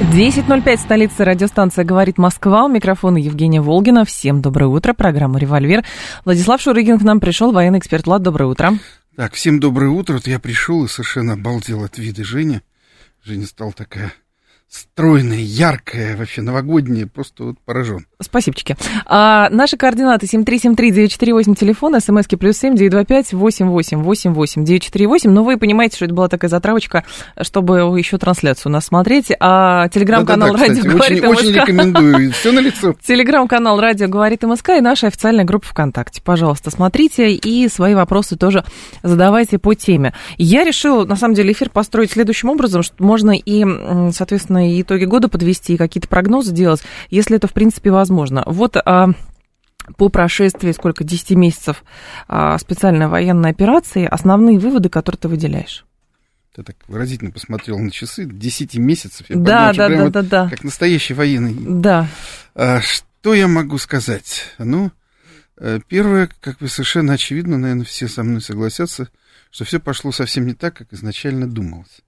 10.05, столица радиостанция «Говорит Москва». У микрофона Евгения Волгина. Всем доброе утро. Программа «Револьвер». Владислав Шурыгин к нам пришел, военный эксперт. Влад, доброе утро. Так, всем доброе утро. Вот я пришел и совершенно обалдел от вида Жени. Женя стала такая стройная, яркая, вообще новогодняя, просто вот поражен. Спасибочки. А, наши координаты 7373948, телефон, смски плюс семь девять два пять восемь восемь восемь восемь девять четыре восемь. Но вы понимаете, что это была такая затравочка, чтобы еще трансляцию у нас смотреть. А телеграм-канал Да-да-да, «Радио кстати, говорит очень, очень МСК». рекомендую. Все на лицо. Телеграм-канал «Радио говорит МСК» и наша официальная группа ВКонтакте. Пожалуйста, смотрите и свои вопросы тоже задавайте по теме. Я решила, на самом деле, эфир построить следующим образом, что можно и, м, соответственно, и итоги года подвести, и какие-то прогнозы делать, если это, в принципе, возможно. Вот а, по прошествии, сколько, 10 месяцев а, специальной военной операции, основные выводы, которые ты выделяешь. Ты так выразительно посмотрел на часы. 10 месяцев. Я Да, подумал, да, прям да, вот да, да. Как настоящий военный. Да. А, что я могу сказать? Ну, э, первое, как бы совершенно очевидно, наверное, все со мной согласятся, что все пошло совсем не так, как изначально думалось.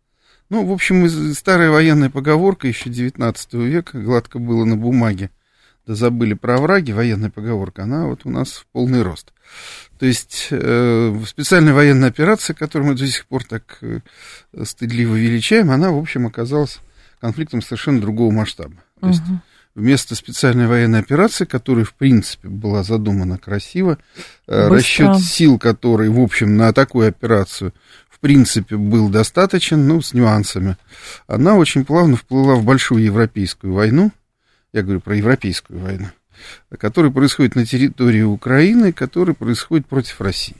Ну, в общем, из- старая военная поговорка еще 19 века, гладко было на бумаге, да забыли про враги, военная поговорка, она вот у нас в полный рост. То есть э, специальная военная операция, которую мы до сих пор так э, стыдливо величаем, она, в общем, оказалась конфликтом совершенно другого масштаба. То есть Мгм. вместо специальной военной операции, которая, в принципе, была задумана красиво, э, Быстро. расчет сил, который, в общем, на такую операцию, принципе, был достаточен, ну, с нюансами, она очень плавно вплыла в большую европейскую войну, я говорю про европейскую войну, которая происходит на территории Украины, которая происходит против России.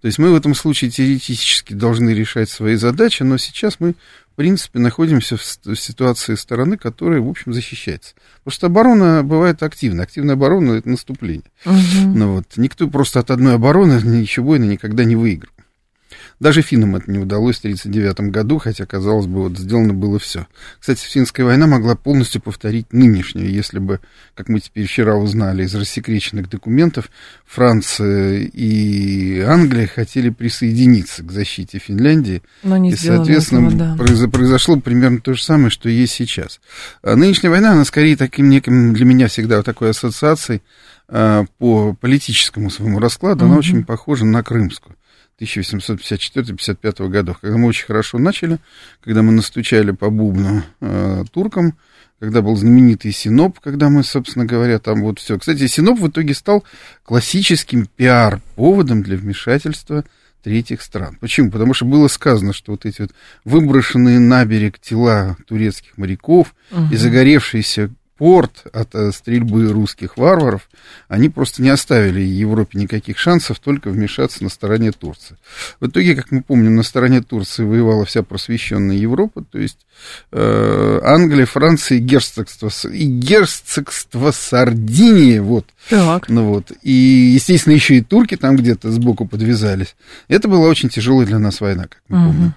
То есть мы в этом случае теоретически должны решать свои задачи, но сейчас мы, в принципе, находимся в ситуации стороны, которая, в общем, защищается. Потому что оборона бывает активна. Активная оборона — это наступление. Мгм. Ну вот, никто просто от одной обороны ничего войны никогда не выиграл. Даже финнам это не удалось в 1939 году, хотя, казалось бы, вот сделано было все. Кстати, финская война могла полностью повторить нынешнюю, если бы, как мы теперь вчера узнали из рассекреченных документов, Франция и Англия хотели присоединиться к защите Финляндии. Но не И, соответственно, этого, да. произо- произошло примерно то же самое, что есть сейчас. А нынешняя война, она скорее таким неким для меня всегда такой ассоциацией а, по политическому своему раскладу, она Мгм. очень похожа на крымскую. 1854-55 годов, когда мы очень хорошо начали, когда мы настучали по бубну э, туркам, когда был знаменитый Синоп, когда мы, собственно говоря, там вот все. Кстати, Синоп в итоге стал классическим пиар-поводом для вмешательства третьих стран. Почему? Потому что было сказано, что вот эти вот выброшенные на берег тела турецких моряков Мгм. и загоревшийся порт от э, стрельбы русских варваров, они просто не оставили Европе никаких шансов только вмешаться на стороне Турции. В итоге, как мы помним, на стороне Турции воевала вся просвещенная Европа, то есть э, Англия, Франция и герцогство, и герцогство Сардиния, вот, Так. ну вот. И, естественно, еще и турки там где-то сбоку подвязались. Это была очень тяжелая для нас война, как мы Мгм. помним.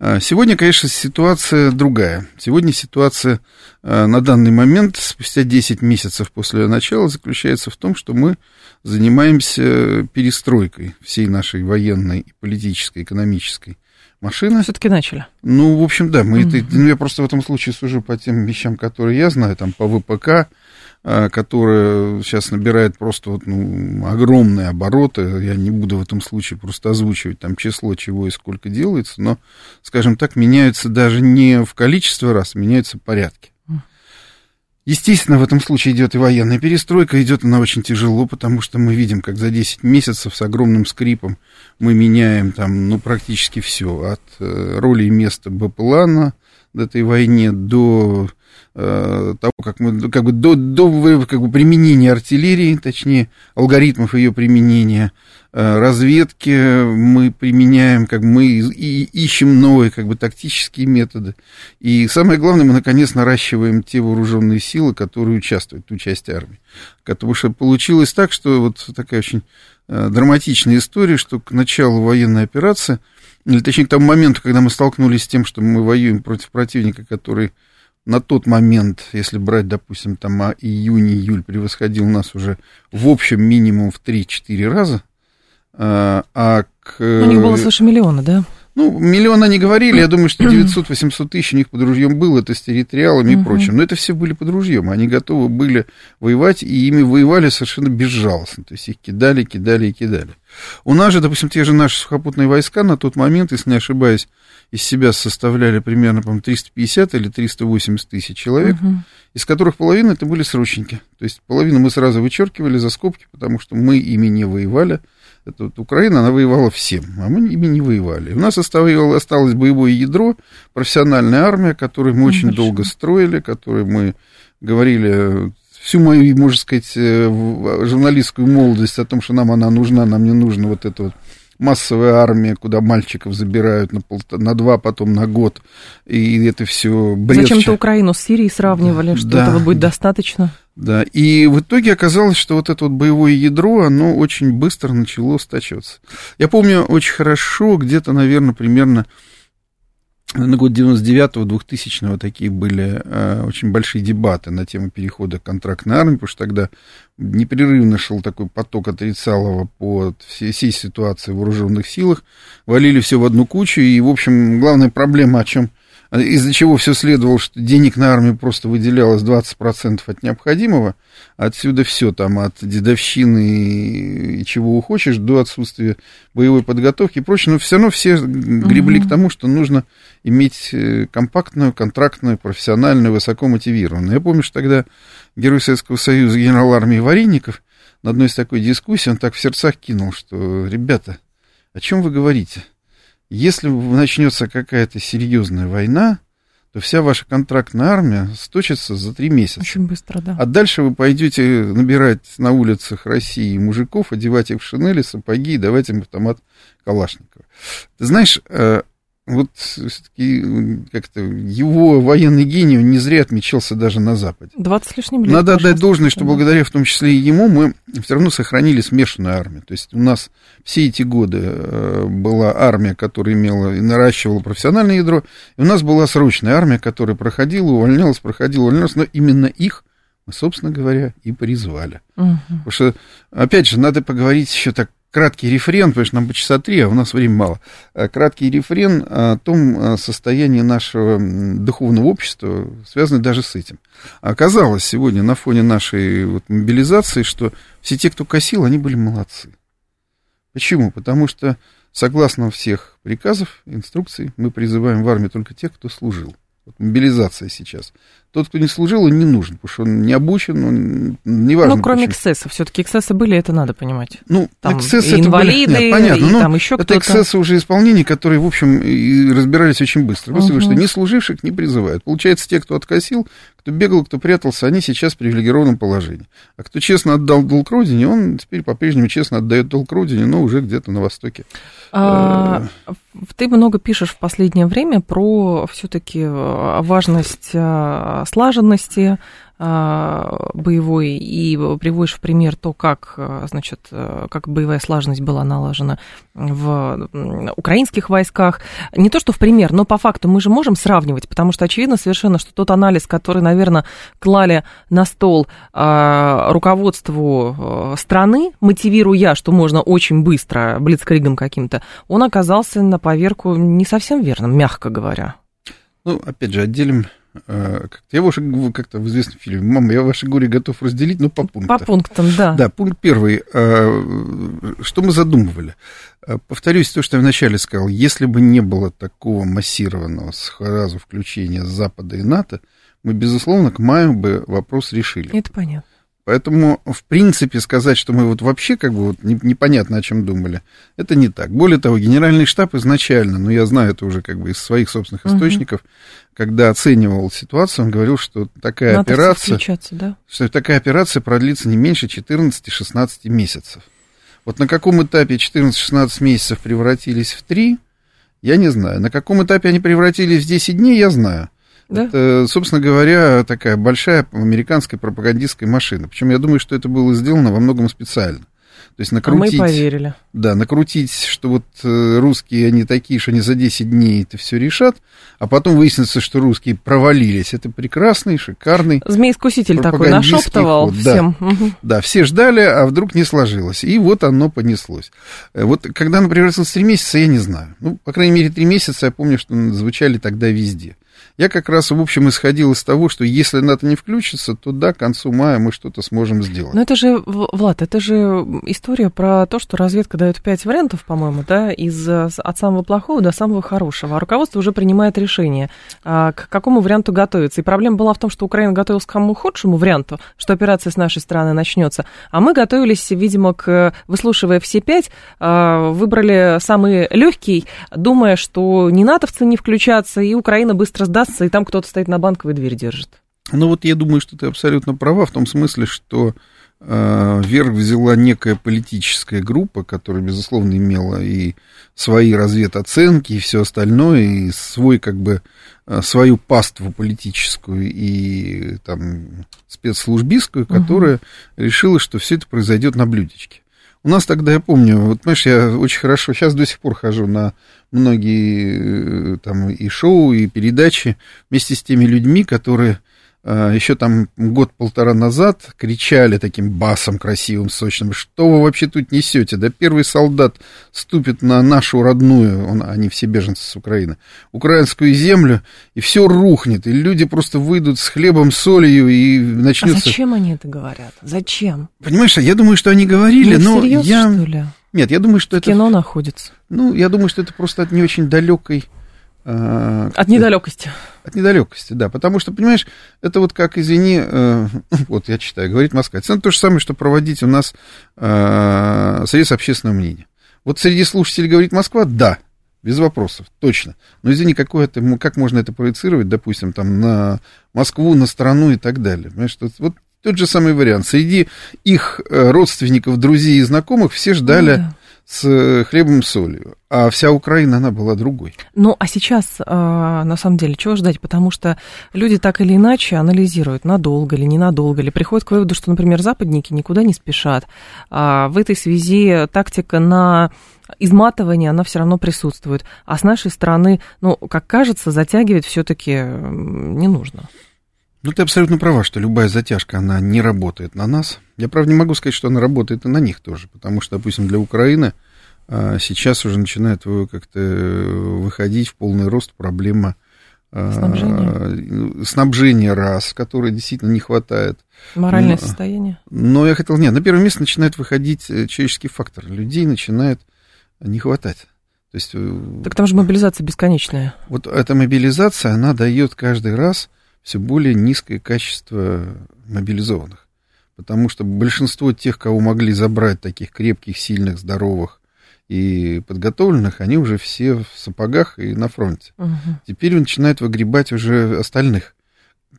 А, Сегодня, конечно, ситуация другая. Сегодня ситуация а, на данный момент, спустя 10 месяцев после начала, заключается в том, что мы занимаемся перестройкой всей нашей военной, и политической, экономической машины. Все-таки начали. Ну, в общем, да, мы Мгм. это, ну, я просто в этом случае сужу по тем вещам, которые я знаю, там, по ВПК, которая сейчас набирает просто вот, ну, огромные обороты. Я не буду в этом случае просто озвучивать там число, чего и сколько делается, но, скажем так, меняются даже не в количестве раз, меняются порядки. Естественно, в этом случае идет и военная перестройка, идет она очень тяжело, потому что мы видим, как за 10 месяцев с огромным скрипом мы меняем там, ну, практически все, от э, роли и места БПЛА на этой войне до того, как мы, как бы до, до как бы, применения артиллерии, точнее, алгоритмов ее применения, э, разведки мы применяем, как мы и ищем новые, как бы, тактические методы. И самое главное, мы, наконец, наращиваем те вооруженные силы, которые участвуют, ту часть армии. Потому что получилось так, что вот такая очень э, драматичная история, что к началу военной операции, или точнее к тому моменту, когда мы столкнулись с тем, что мы воюем против противника, который на тот момент, если брать, допустим, там а июнь-июль, превосходил нас уже в общем минимум в 3-4 раза. А, а к... У них было свыше миллиона, да? Ну, миллиона не говорили, я думаю, что 900-800 тысяч у них под ружьем было, это с территориалами и прочим. Но это все были под ружьем, они готовы были воевать, и ими воевали совершенно безжалостно. То есть их кидали, кидали и кидали. У нас же, допустим, те же наши сухопутные войска на тот момент, если не ошибаюсь, из себя составляли примерно, по 350 или 380 тысяч человек, угу. из которых половина это были срочники. То есть половину мы сразу вычеркивали за скобки, потому что мы ими не воевали. Это вот Украина, она воевала всем, а мы ими не воевали. У нас оставилось, осталось боевое ядро, профессиональная армия, которую мы очень Хорошо. долго строили, которую мы говорили всю мою, можно сказать, э, журналистскую молодость о том, что нам она нужна, нам не нужно вот это вот массовая армия, куда мальчиков забирают на, пол, на два, потом на год, и это все бред. Зачем-то Украину с Сирией сравнивали, что да, этого будет достаточно. Да, и в итоге оказалось, что вот это вот боевое ядро, оно очень быстро начало стачиваться. Я помню очень хорошо, где-то, наверное, примерно на год 99-го, 2000-го такие были э, очень большие дебаты на тему перехода контрактной армии, потому что тогда непрерывно шел такой поток отрицалого по всей, всей ситуации в вооруженных силах, валили все в одну кучу, и, в общем, главная проблема, о чем из-за чего все следовало, что денег на армию просто выделялось 20% от необходимого, отсюда все, там, от дедовщины и чего хочешь, до отсутствия боевой подготовки и прочее, но все равно все гребли угу. к тому, что нужно иметь э, компактную, контрактную, профессиональную, высоко мотивированную. Я помню, что тогда герой Советского Союза, генерал армии Вареников, на одной из такой дискуссий, он так в сердцах кинул, что, ребята, о чем вы говорите? Если начнется какая-то серьезная война, то вся ваша контрактная армия сточится за три месяца. Очень быстро, да. А дальше вы пойдете набирать на улицах России мужиков, одевать их в шинели, сапоги и давать им автомат Калашникова. Ты знаешь, э, вот все-таки как-то его военный гений не зря отмечался даже на Западе. 20 с лишним лет. Надо отдать должное, что благодаря в том числе и ему мы все равно сохранили смешанную армию. То есть у нас все эти годы э, была армия, которая имела и наращивала профессиональное ядро, и у нас была срочная армия, которая проходила, увольнялась, проходила, увольнялась, но именно их мы, собственно говоря, и призвали. Угу. Потому что, опять же, надо поговорить еще так краткий рефрен, потому что нам по часа три, а у нас времени мало. Э, краткий рефрен о том э, состоянии нашего духовного общества, связанный даже с этим. Оказалось сегодня на фоне нашей вот мобилизации, что все те, кто косил, они были молодцы. Почему? Потому что согласно всех приказов, инструкций, мы призываем в армию только тех, кто служил. Вот мобилизация сейчас. Тот, кто не служил, он не нужен, потому что он не обучен, он не важно. Ну, кроме почему. эксцессов, все-таки эксцессы были, это надо понимать. Ну, там эксцессы инвалиды, это были, нет, понятно, и но там еще это эксцессы уже исполнения, которые, в общем, и разбирались очень быстро. Просто угу. что не служивших не призывают. Получается, те, кто откосил, кто бегал, кто прятался, они сейчас в привилегированном положении. А кто честно отдал долг родине, он теперь по-прежнему честно отдает долг родине, но уже где-то на Востоке. А, ты много пишешь в последнее время про все-таки э, важность э, слаженности, а, боевой и приводишь в пример то, как, а, значит, э, как боевая слаженность была налажена в украинских войсках. Не то, что в пример, но по факту мы же можем сравнивать, потому что очевидно совершенно, что тот анализ, который, наверное, клали на стол руководству страны, мотивируя, что можно очень быстро, блицкригом каким-то, он оказался на поверку не совсем верным, мягко говоря. Ну, опять же, отделим Э, я ваше, как-то в известном фильме, мама, я ваши горе готов разделить, но по пунктам. По пунктам, да. Да, пункт первый. Э, что мы задумывали? Э, повторюсь то, что я вначале сказал. Если бы не было такого массированного сразу включения Запада и НАТО, мы, безусловно, к маю бы вопрос решили. Это понятно. Поэтому, в принципе, сказать, что мы вот вообще как бы вот непонятно о чем думали, это не так. Более того, генеральный штаб изначально, ну, я знаю это уже как бы из своих собственных угу. источников, когда оценивал ситуацию, он говорил, что такая Надо операция, да? что такая операция продлится не меньше 14-16 месяцев. Вот на каком этапе 14-16 месяцев превратились в 3, я не знаю. На каком этапе они превратились в 10 дней, я знаю. Да? Это, собственно говоря, такая большая американская пропагандистская машина. Причем я думаю, что это было сделано во многом специально. То есть накрутить... А мы поверили. Да, накрутить, что вот э, русские, они такие, что они за 10 дней это все решат, а потом выяснится, что русские провалились. Это прекрасный, шикарный... Змей-искуситель такой нашептывал ход. всем. Да, угу. да, все ждали, а вдруг не сложилось. И вот оно понеслось. Э, вот когда в 3 месяца, я не знаю. Ну, по крайней мере, 3 месяца я помню, что звучали тогда везде. Я как раз, в общем, исходил из того, что если НАТО не включится, то да, к концу мая мы что-то сможем сделать. Но это же, Влад, это же история про то, что разведка дает пять вариантов, по-моему, да, из, от самого плохого до самого хорошего. А руководство уже принимает решение, а, к какому варианту готовиться. И проблема была в том, что Украина готовилась к самому худшему варианту, что операция с нашей стороны начнется. А мы готовились, видимо, к, выслушивая все пять, а, выбрали самый легкий, думая, что ни натовцы не включатся, и Украина быстро сдаст удастся, и там кто-то стоит на банковой дверь держит. Ну вот я думаю, что ты абсолютно права в том смысле, что э, вверх взяла некая политическая группа, которая, безусловно, имела и свои разведоценки, и все остальное, и свой, как бы, э, свою паству политическую и там спецслужбистскую, которая угу. решила, что все это произойдет на блюдечке. У нас тогда, я помню, вот, понимаешь, я очень хорошо, сейчас до сих пор хожу на многие э, там и шоу, и передачи вместе с теми людьми, которые а, еще там год-полтора назад кричали таким басом красивым, сочным, что вы вообще тут несете? Да первый солдат ступит на нашу родную, он, они все беженцы с Украины, украинскую землю, и все рухнет, и люди просто выйдут с хлебом, солью, и начнется... А зачем они это говорят? Зачем? Понимаешь, я думаю, что они говорили, ну, но всерьез, я... что ли? Нет, я думаю, что В это... Кино находится. Ну, я думаю, что это просто от не очень далекой а, от недалекости. От недалекости, да. Потому что, понимаешь, это вот как, извини, э, вот я читаю, говорит Москва. Это то же самое, что проводить у нас э, срез общественного мнения. Вот среди слушателей говорит Москва, да, без вопросов, точно. Но извини, какое это, как можно это проецировать, допустим, там на Москву, на страну и так далее. Понимаешь, вот тот же самый вариант. Среди их э, родственников, друзей и знакомых все ждали ну, да с хлебом и солью, а вся Украина, она была другой. Ну, а сейчас, а, на самом деле, чего ждать? Потому что люди так или иначе анализируют, надолго ли, ненадолго ли, приходят к выводу, что, например, западники никуда не спешат. А в этой связи тактика на изматывание, она все равно присутствует. А с нашей стороны, ну, как кажется, затягивать все-таки не нужно. Ну, ты абсолютно права, что любая затяжка, она не работает на нас. Я, правда, не могу сказать, что она работает и на них тоже, потому что, допустим, для Украины а, сейчас уже начинает как-то выходить в полный рост проблема а, снабжения, снабжения раз, которой действительно не хватает. Моральное но, состояние. Но я хотел, нет, на первое место начинает выходить э, человеческий фактор. Людей начинает не хватать. То есть, э, так там же мобилизация бесконечная. Вот эта мобилизация, она дает каждый раз все более низкое качество мобилизованных. Потому что большинство тех, кого могли забрать, таких крепких, сильных, здоровых и подготовленных, они уже все в сапогах и на фронте. Угу. Теперь начинают выгребать уже остальных,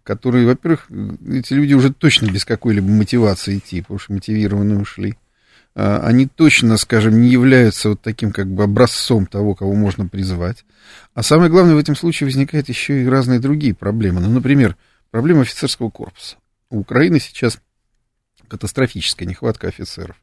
которые, во-первых, эти люди уже точно без какой-либо мотивации идти, потому что мотивированные ушли. А, они точно, скажем, не являются вот таким как бы образцом того, кого можно призывать. А самое главное, в этом случае возникают еще и разные другие проблемы. Ну, например, проблема офицерского корпуса. У Украины сейчас катастрофическая нехватка офицеров,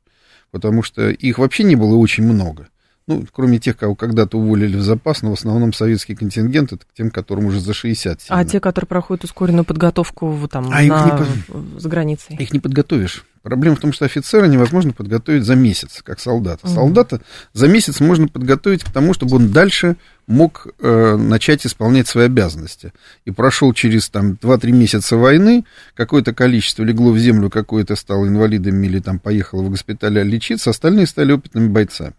потому что их вообще не было очень много. Ну, кроме тех, кого когда-то уволили в запас, но в основном советский контингент, это к тем, которым уже за 60. Сильно. А те, которые проходят ускоренную подготовку там, а на... их не... за границей? Их не подготовишь. Проблема в том, что офицера невозможно подготовить за месяц, как солдата. Угу. Солдата за месяц можно подготовить к тому, чтобы он дальше мог э, начать исполнять свои обязанности. И прошел через там 2-3 месяца войны, какое-то количество легло в землю, какое-то стало инвалидами или там поехало в госпиталь лечиться, остальные стали опытными бойцами.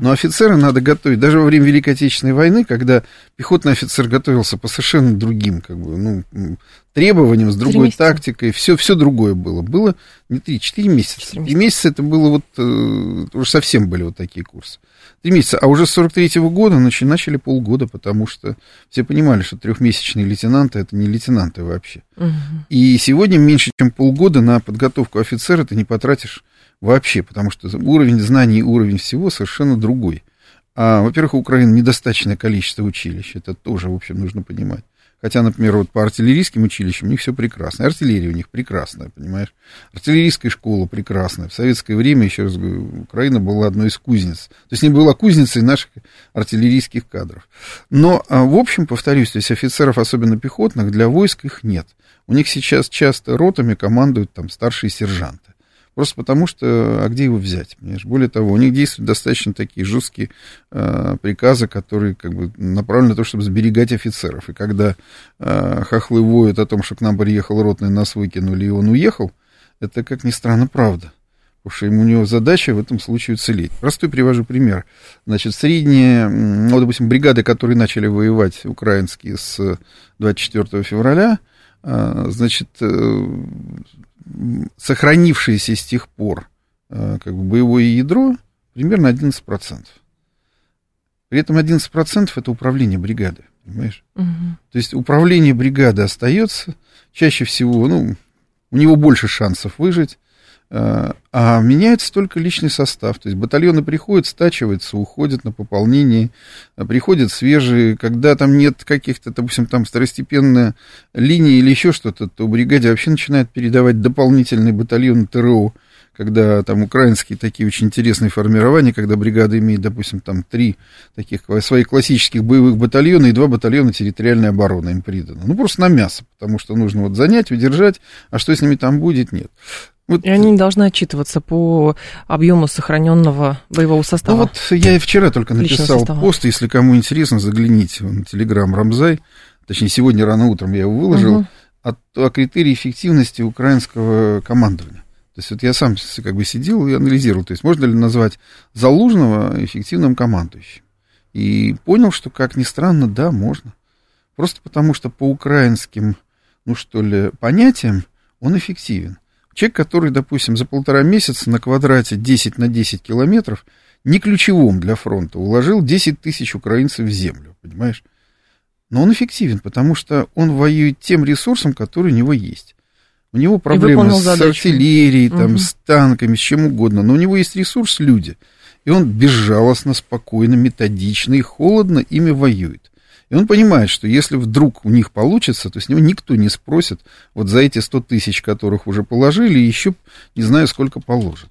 Но офицера надо готовить. Даже во время Великой Отечественной войны, когда пехотный офицер готовился по совершенно другим как бы, ну, требованиям, с другой тактикой, все, все другое было. Было не 3-4 месяца. Три месяца это было вот, э, уже совсем были вот такие курсы. Три месяца. А уже с 43 -го года начали, начали полгода, потому что все понимали, что трехмесячные лейтенанты это не лейтенанты вообще. Угу. И сегодня меньше, чем полгода на подготовку офицера ты не потратишь вообще, потому что уровень знаний, уровень всего совершенно другой. А, во-первых, у Украины недостаточное количество училищ, это тоже, в общем, нужно понимать. Хотя, например, вот по артиллерийским училищам у них все прекрасно. Артиллерия у них прекрасная, понимаешь? Артиллерийская школа прекрасная. В советское время, еще раз говорю, Украина была одной из кузнец. То есть не была кузницей наших артиллерийских кадров. Но, а, в общем, повторюсь, то есть офицеров, особенно пехотных, для войск их нет. У них сейчас часто ротами командуют там старшие сержанты. Просто потому что, а где его взять? Понимаешь? Более того, у них действуют достаточно такие жесткие э, приказы, которые как бы направлены на то, чтобы сберегать офицеров. И когда э, хохлы воют о том, что к нам приехал ротный, нас выкинули, и он уехал, это, как ни странно, правда. Потому что у него задача в этом случае уцелеть. Простой привожу пример. Значит, средние, ну, допустим, бригады, которые начали воевать, украинские, с 24 февраля, э, значит, э, сохранившееся с тех пор э, как бы боевое ядро примерно 11%. При этом 11% это управление бригады, понимаешь? Угу. То есть управление бригады остается, чаще всего, ну, у него больше шансов выжить, а меняется только личный состав. То есть батальоны приходят, стачиваются, уходят на пополнение, э, приходят свежие. Когда там нет каких-то, допустим, там второстепенная линия или еще что-то, то бригаде вообще начинают передавать дополнительный батальон ТРО, когда там украинские такие очень интересные формирования, когда бригада имеет, допустим, там три таких своих классических боевых батальона и два батальона территориальной обороны им придано. Ну, просто на мясо, потому что нужно вот занять, удержать, а что с ними там будет, нет. Вот. И они не должны отчитываться по объему сохраненного боевого состава. Ну вот я и вчера только написал пост, если кому интересно, загляните на телеграм Рамзай, точнее сегодня рано утром я его выложил, угу. о, о критерии эффективности украинского командования. То есть вот я сам как бы сидел и анализировал, то есть можно ли назвать Залужного эффективным командующим. И понял, что, как ни странно, да, можно. Просто потому, что по украинским, ну что ли, понятиям он эффективен. Человек, который, допустим, за полтора месяца на квадрате 10 на 10 километров, не ключевом для фронта, уложил 10 тысяч украинцев в землю, понимаешь? Но он эффективен, потому что он воюет тем ресурсом, который у него есть. У него проблемы с задачу. артиллерией, там, угу. с танками, с чем угодно, но у него есть ресурс люди. И он безжалостно, спокойно, методично и холодно ими воюет. И он понимает, что если вдруг у них получится, то с него никто не спросит вот за эти 100 тысяч, которых уже положили, еще не знаю, сколько положат.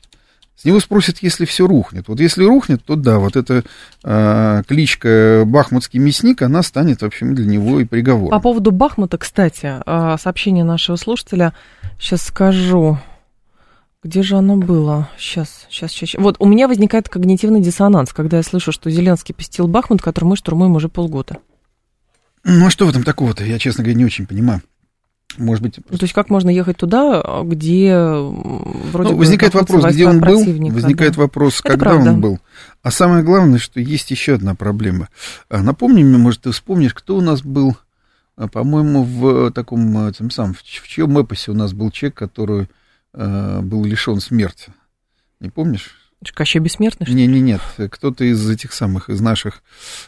С него спросят, если все рухнет. Вот если рухнет, то да, вот эта э, кличка Бахмутский мясник, она станет, в общем, для него и приговором. По поводу Бахмута, кстати, сообщение нашего слушателя, сейчас скажу. Где же оно было? Сейчас, сейчас, сейчас. Вот у меня возникает когнитивный диссонанс, когда я слышу, что Зеленский посетил Бахмут, который мы штурмуем уже полгода. Ну, а что в этом такого-то? Я, честно говоря, не очень понимаю. Может быть... Ну, то есть как можно ехать туда, где вроде ну, возникает вопрос, где он был, возникает да. вопрос, Это когда правда. он был. А самое главное, что есть еще одна проблема. А, напомни мне, может, ты вспомнишь, кто у нас был, а, по-моему, в таком, тем самым, в чьем эпосе у нас был человек, который э, был лишен смерти? Не помнишь? Кощей Бессмертный? Не, не, нет, кто-то из этих самых, из наших.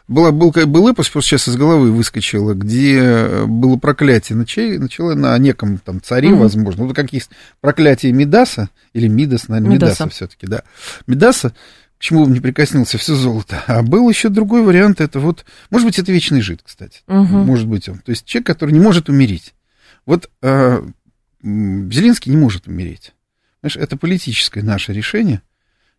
Была, был, был эпос, просто сейчас из головы выскочило, где было проклятие на, чей, начало на неком там царе, угу. возможно. Вот какие проклятие Медаса, или Мидас, наверное, Медаса, Медаса все-таки, да. Медаса, к чему он не прикоснился, все золото. А был еще другой вариант, это вот, может быть, это вечный жид, кстати. Угу. Может быть он. То есть человек, который не может умереть. Вот э, Зеленский не может умереть. Знаешь, это политическое наше решение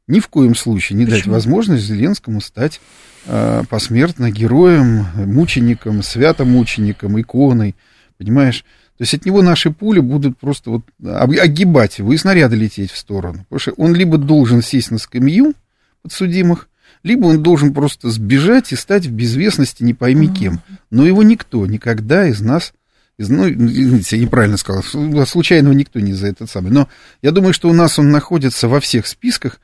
ни в коем случае не Почему? дать возможность Зеленскому стать э, посмертно героем, мучеником, святомучеником, иконой, понимаешь? То есть от него наши пули будут просто вот огибать его и снаряды лететь в сторону. Потому что он либо должен сесть на скамью подсудимых, либо он должен просто сбежать и стать в безвестности не пойми кем. Но его никто никогда из нас из, ну, извините, я неправильно сказал, случайного никто не за этот самый. Но я думаю, что у нас он находится во всех списках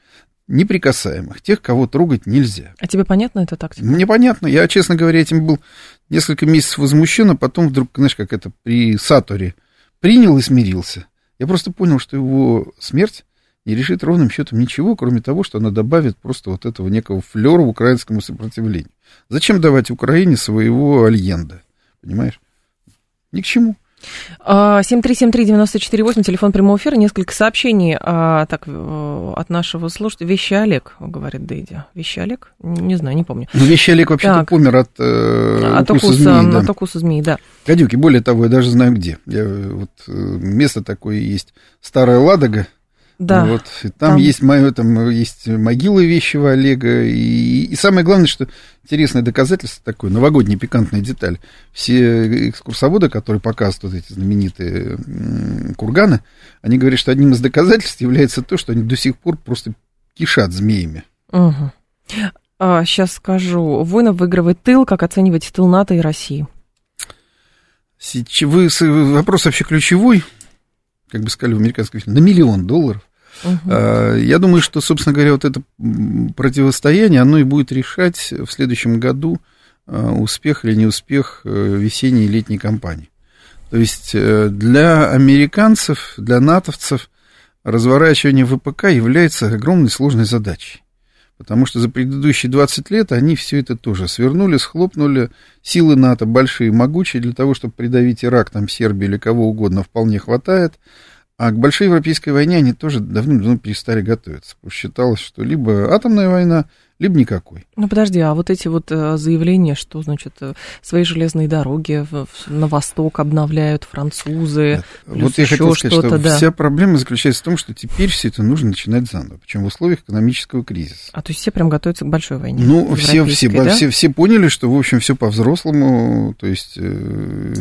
неприкасаемых, тех, кого трогать нельзя. А тебе понятно это тактика? Мне понятно. Я, честно говоря, этим был несколько месяцев возмущен, а потом вдруг, знаешь, как это при Саторе принял и смирился. Я просто понял, что его смерть не решит ровным счетом ничего, кроме того, что она добавит просто вот этого некого флера украинскому сопротивлению. Зачем давать Украине своего альенда? Понимаешь? Ни к чему. 7373948, а, телефон прямого эфира, несколько сообщений а, так, э, от нашего слушателя. Вещи Олег, говорит Дэйди. Вещи Олег? Не знаю, не помню. Ну, Вещи Олег вообще-то помер от, э, от укуса, укуса змеи. Да. От укуса змеи, да. Гадюки, более того, я даже знаю где. Я, вот, э, место такое есть, Старая Ладога, да. Вот, и там, там. Есть, мое, там есть могила вещего Олега. И, и самое главное, что интересное доказательство такое, новогодняя пикантная деталь. Все экскурсоводы, которые показывают вот эти знаменитые курганы, они говорят, что одним из доказательств является то, что они до сих пор просто кишат змеями. Угу. А, сейчас скажу. Воинов выигрывает тыл. Как оцениваете тыл НАТО и России? Вы, вопрос вообще ключевой как бы сказали в американском фильме, на миллион долларов. Uh-huh. Я думаю, что, собственно говоря, вот это противостояние, оно и будет решать в следующем году а, успех или неуспех э, весенней и летней кампании. То есть э, для американцев, для натовцев разворачивание ВПК является огромной сложной задачей. Потому что за предыдущие 20 лет они все это тоже свернули, схлопнули. Силы НАТО большие, могучие, для того, чтобы придавить Ирак, там, Сербию или кого угодно, вполне хватает. А к большой европейской войне они тоже давным-давно перестали готовиться. Считалось, что либо атомная война, либо никакой. Ну подожди, а вот эти вот э, заявления, что, значит, э, свои железные дороги на восток обновляют французы, да. Вот я хотел сказать, что да. вся проблема заключается в том, что теперь все это нужно начинать заново, причем в условиях экономического кризиса. А то есть все прям готовятся к большой войне? Ну, все, все, да? все, все поняли, что, в общем, все по-взрослому, то есть э,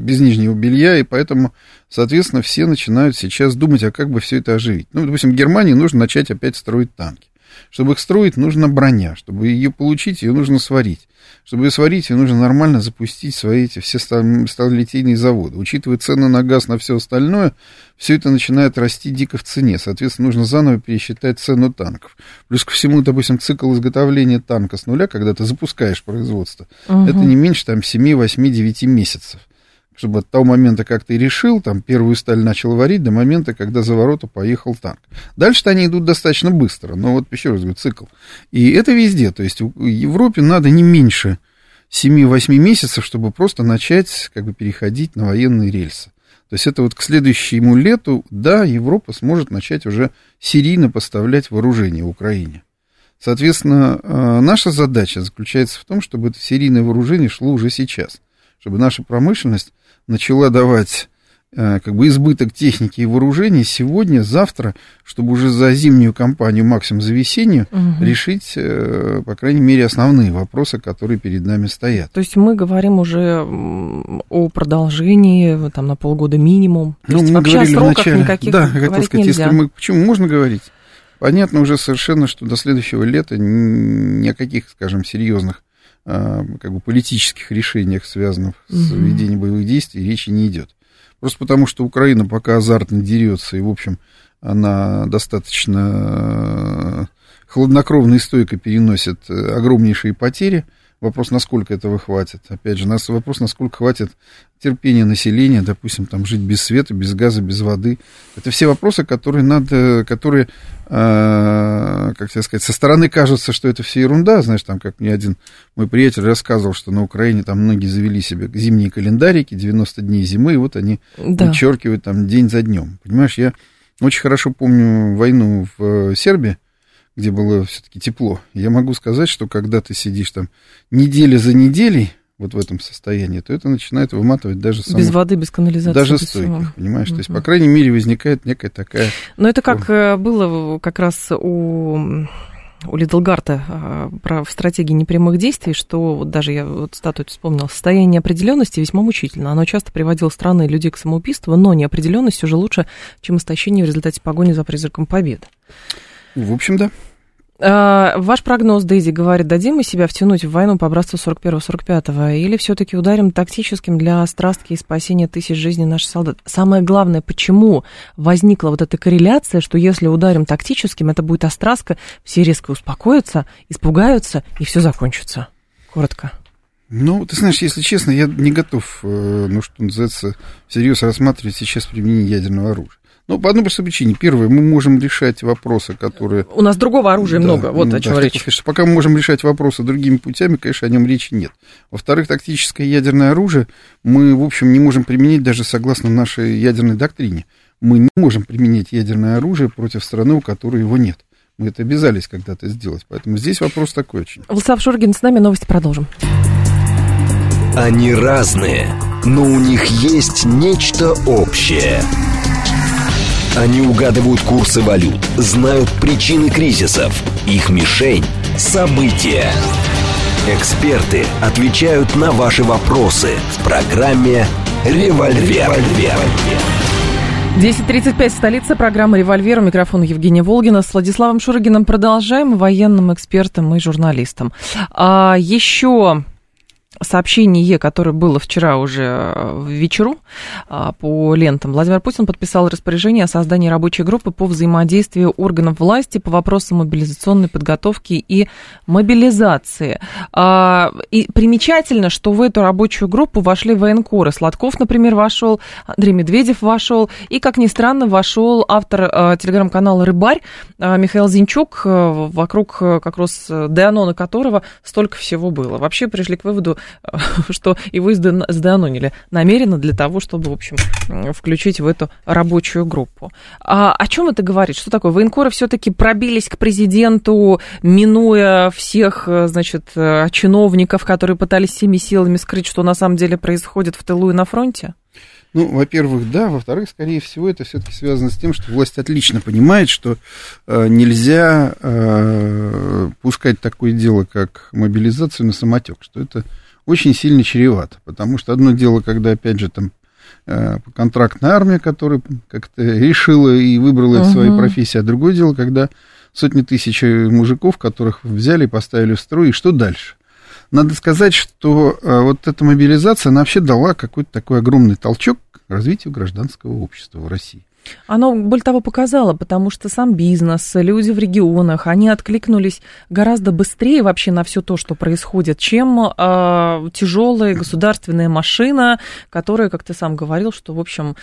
без нижнего белья, и поэтому, соответственно, все начинают сейчас думать, а как бы все это оживить. Ну, допустим, Германии нужно начать опять строить танки. Чтобы их строить, нужна броня. Чтобы ее получить, ее нужно сварить. Чтобы ее сварить, ее нужно нормально запустить свои эти все сталелитейные заводы. Учитывая цены на газ, на все остальное, все это начинает расти дико в цене. Соответственно, нужно заново пересчитать цену танков. Плюс ко всему, допустим, цикл изготовления танка с нуля, когда ты запускаешь производство, угу. это не меньше там 7, 8, 9 месяцев чтобы от того момента, как ты решил, там, первую сталь начал варить, до момента, когда за ворота поехал танк. Дальше-то они идут достаточно быстро, но вот еще раз говорю, цикл. И это везде, то есть в Европе надо не меньше 7-8 месяцев, чтобы просто начать как бы переходить на военные рельсы. То есть это вот к следующему лету, да, Европа сможет начать уже серийно поставлять вооружение в Украине. Соответственно, э, наша задача заключается в том, чтобы это серийное вооружение шло уже сейчас, чтобы наша промышленность начала давать э, как бы избыток техники и вооружений сегодня, завтра, чтобы уже за зимнюю кампанию, максимум за весеннюю, угу. решить, э, по крайней мере, основные вопросы, которые перед нами стоят. То есть мы говорим уже о продолжении там, на полгода минимум. То ну, мы говорили вначале. Никаких да, я хотел сказать, нельзя. если мы. Почему можно говорить? Понятно уже совершенно, что до следующего лета ни о каких, скажем, серьезных как бы политических решениях, связанных с ведением боевых действий, речи не идет. Просто потому, что Украина пока азартно дерется, и, в общем, она достаточно хладнокровно и стойко переносит э, огромнейшие потери – Вопрос, насколько этого хватит. Опять же, нас, вопрос, насколько хватит терпения населения, допустим, там жить без света, без газа, без воды. Это все вопросы, которые надо, которые, э, как тебе сказать, со стороны кажется, что это все ерунда. Знаешь, там, как мне один мой приятель рассказывал, что на Украине там многие завели себе зимние календарики, 90 дней зимы, и вот они да. вычеркивают там день за днем. Понимаешь, я очень хорошо помню войну в Сербии, где было все-таки тепло. Я могу сказать, что когда ты сидишь там неделя за неделей, вот в этом состоянии, то это начинает выматывать даже самых, Без воды, без канализации. Даже стойких, понимаешь? Угу. То есть, по крайней мере, возникает некая такая... Но это как форма. было как раз у у Лидлгарта а, про в стратегии непрямых действий, что вот даже я вот статую вспомнила, состояние неопределенности весьма мучительно. Оно часто приводило страны и людей к самоубийству, но неопределенность уже лучше, чем истощение в результате погони за призраком победы. В общем, да. А, ваш прогноз, Дейзи, говорит, дадим мы себя втянуть в войну по образцу 41-45 или все-таки ударим тактическим для страстки и спасения тысяч жизней наших солдат? Самое главное, почему возникла вот эта корреляция, что если ударим тактическим, это будет острастка, все резко успокоятся, испугаются, и все закончится? Коротко. Ну, ты знаешь, если честно, я не готов, э, ну, что называется, всерьез рассматривать сейчас применение ядерного оружия. Ну, по одной простой причине. Первое, мы можем решать вопросы, которые... У нас другого оружия да, много, вот ну, о чем да, речь. Что, пока мы можем решать вопросы другими путями, конечно, о нем речи нет. Во-вторых, тактическое ядерное оружие мы, в общем, не можем применить даже согласно нашей ядерной доктрине. Мы не можем применить ядерное оружие против страны, у которой его нет. Мы это обязались когда-то сделать. Поэтому здесь вопрос такой очень. Владислав Шургин с нами, новости продолжим. Они разные, но у них есть нечто общее – они угадывают курсы валют, знают причины кризисов. Их мишень – события. Эксперты отвечают на ваши вопросы в программе «Револьвер». 10.35, столица, программы «Револьвер». У микрофона Евгения Волгина. С Владиславом Шурогиным продолжаем, военным экспертом и журналистом. А еще сообщение, которое было вчера уже э, вечеру а, по лентам, Владимир Путин подписал распоряжение о создании рабочей группы по взаимодействию органов власти по вопросам мобилизационной подготовки и мобилизации. А, и примечательно, что в эту рабочую группу вошли военкоры. Сладков, например, вошел, Андрей Медведев вошел, и, как ни странно, вошел автор а, телеграм-канала «Рыбарь» Михаил Зинчук, вокруг как раз Деанона которого столько всего было. Вообще пришли к выводу, что его сданонили намеренно для того, чтобы, в общем, включить в эту рабочую группу. А о чем это говорит? Что такое? Военкоры все-таки пробились к президенту, минуя всех, значит, чиновников, которые пытались всеми силами скрыть, что на самом деле происходит в тылу и на фронте? Ну, во-первых, да, во-вторых, скорее всего, это все-таки связано с тем, что власть отлично понимает, что э, нельзя э, пускать такое дело, как мобилизацию на самотек, что это очень сильно чревато. Потому что одно дело, когда, опять же, там э, контрактная армия, которая как-то решила и выбрала это своей профессией, а другое дело, когда сотни тысяч мужиков, которых взяли поставили в строй, и что дальше? Надо сказать, что э, вот эта мобилизация, она вообще дала какой-то такой огромный толчок развитию гражданского общества в России. Оно, более того, показало, потому что сам бизнес, люди в регионах, они откликнулись гораздо быстрее вообще на все то, что происходит, чем э, а, тяжелая государственная машина, которая, как ты сам говорил, что, в общем,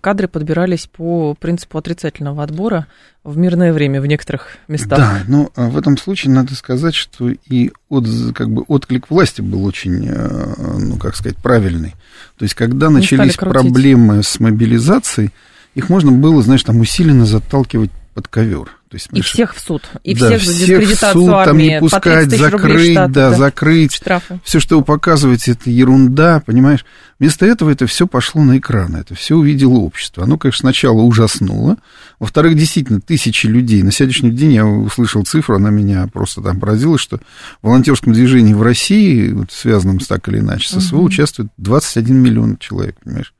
кадры подбирались по принципу отрицательного отбора в мирное время в некоторых местах. Да, но а, в этом случае надо сказать, что и от, как бы отклик власти был очень, э, ну, как сказать, правильный. То есть, когда начались проблемы с мобилизацией, их можно было, знаешь, там усиленно заталкивать под ковер. То есть, и всех в суд, и да, всех за дискредитацию в суд, армии, там не пускать, закрыть, штата, да, да, закрыть. Штрафы. Все, что вы показываете, это ерунда, понимаешь? Вместо этого это все пошло на экраны, это все увидело общество. Оно, конечно, сначала ужаснуло. Во-вторых, действительно, тысячи людей. На сегодняшний день я услышал цифру, она меня просто там поразила, что в волонтерском движении в России, вот, связанном так или иначе, с СВО, угу. участвует 21 миллион человек, понимаешь?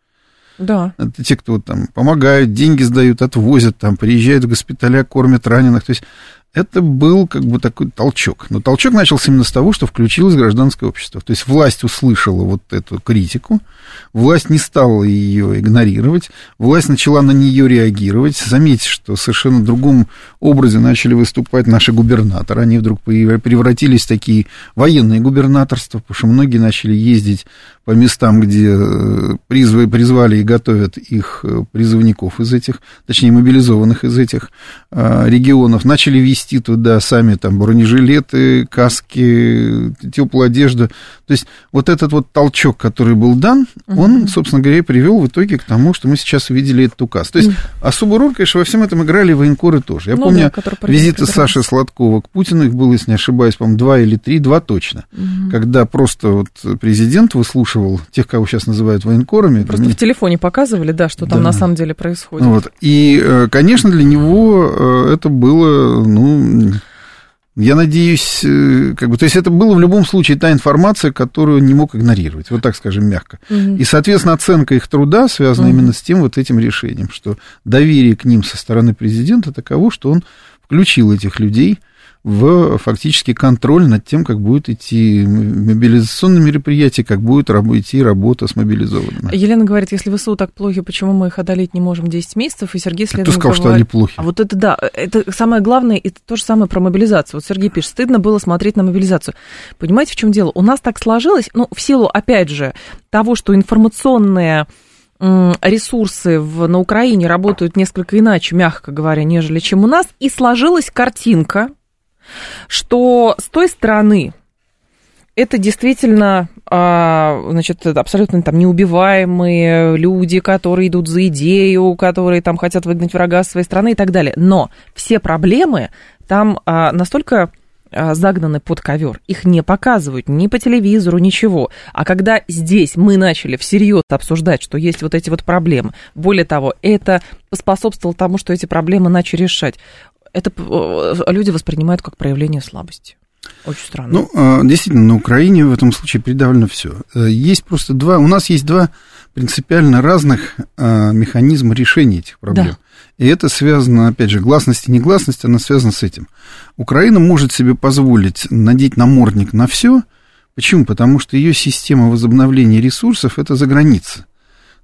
Да. Это те, кто там помогают, деньги сдают, отвозят, там, приезжают в госпиталя, кормят раненых. То есть это был как бы такой толчок. Но толчок начался именно с того, что включилось гражданское общество. То есть власть услышала вот эту критику, власть не стала ее игнорировать, власть начала на нее реагировать. Заметьте, что в совершенно другом образе начали выступать наши губернаторы. Они вдруг превратились в такие военные губернаторства, потому что многие начали ездить по местам, где э, призвали, призвали и готовят их э, призывников из этих, точнее, мобилизованных из этих э, регионов, начали вести туда сами там бронежилеты, каски, теплую одежду. То есть вот этот вот толчок, который был дан, угу. он, собственно говоря, привел в итоге к тому, что мы сейчас увидели этот указ. То есть угу. особую роль, конечно, во всем этом играли военкоры тоже. Я ну, помню да, визиты Саши Сладкова к Путину, их было, если не ошибаюсь, по-моему, два или три, два точно, угу. когда просто вот президент выслушивал тех, кого сейчас называют военкорами. Просто меня... в телефоне показывали, да, что там да. на самом деле происходит. Вот. И, э, конечно, для него э, это было, ну, я надеюсь, э, как бы, то есть это было в любом случае та информация, которую не мог игнорировать, вот так скажем мягко. Угу. И, соответственно, оценка их труда связана угу. именно с тем вот этим решением, что доверие к ним со стороны президента таково, что он включил этих людей в фактически контроль над тем, как будет идти мобилизационные мероприятия, как будет идти работа с мобилизованными. Елена говорит, если ВСУ так плохи, почему мы их одолеть не можем 10 месяцев? И Сергей следом Кто сказал, говорит, что они плохи? А вот это да, это самое главное, это то же самое про мобилизацию. Вот Сергей пишет, стыдно было смотреть на мобилизацию. Понимаете, в чем дело? У нас так сложилось, ну, в силу, опять же, того, что информационные ресурсы в, на Украине работают несколько иначе, мягко говоря, нежели чем у нас, и сложилась картинка, что с той стороны это действительно а, значит, абсолютно там неубиваемые люди, которые идут за идею, которые там хотят выгнать врага своей страны и так далее. Но все проблемы там а, настолько а, загнаны под ковер. Их не показывают ни по телевизору, ничего. А когда здесь мы начали всерьез обсуждать, что есть вот эти вот проблемы, более того, это поспособствовало тому, что эти проблемы начали решать, это э, люди воспринимают как проявление слабости. Очень странно. Ну, а, действительно, на Украине в этом случае придавлено все. Э, есть просто два, у нас есть два принципиально разных а, механизма решения этих проблем. Да. И это связано, опять же, гласность и негласность, она связана с этим. Украина может себе позволить надеть намордник на все. Почему? Потому что ее система возобновления ресурсов это за граница.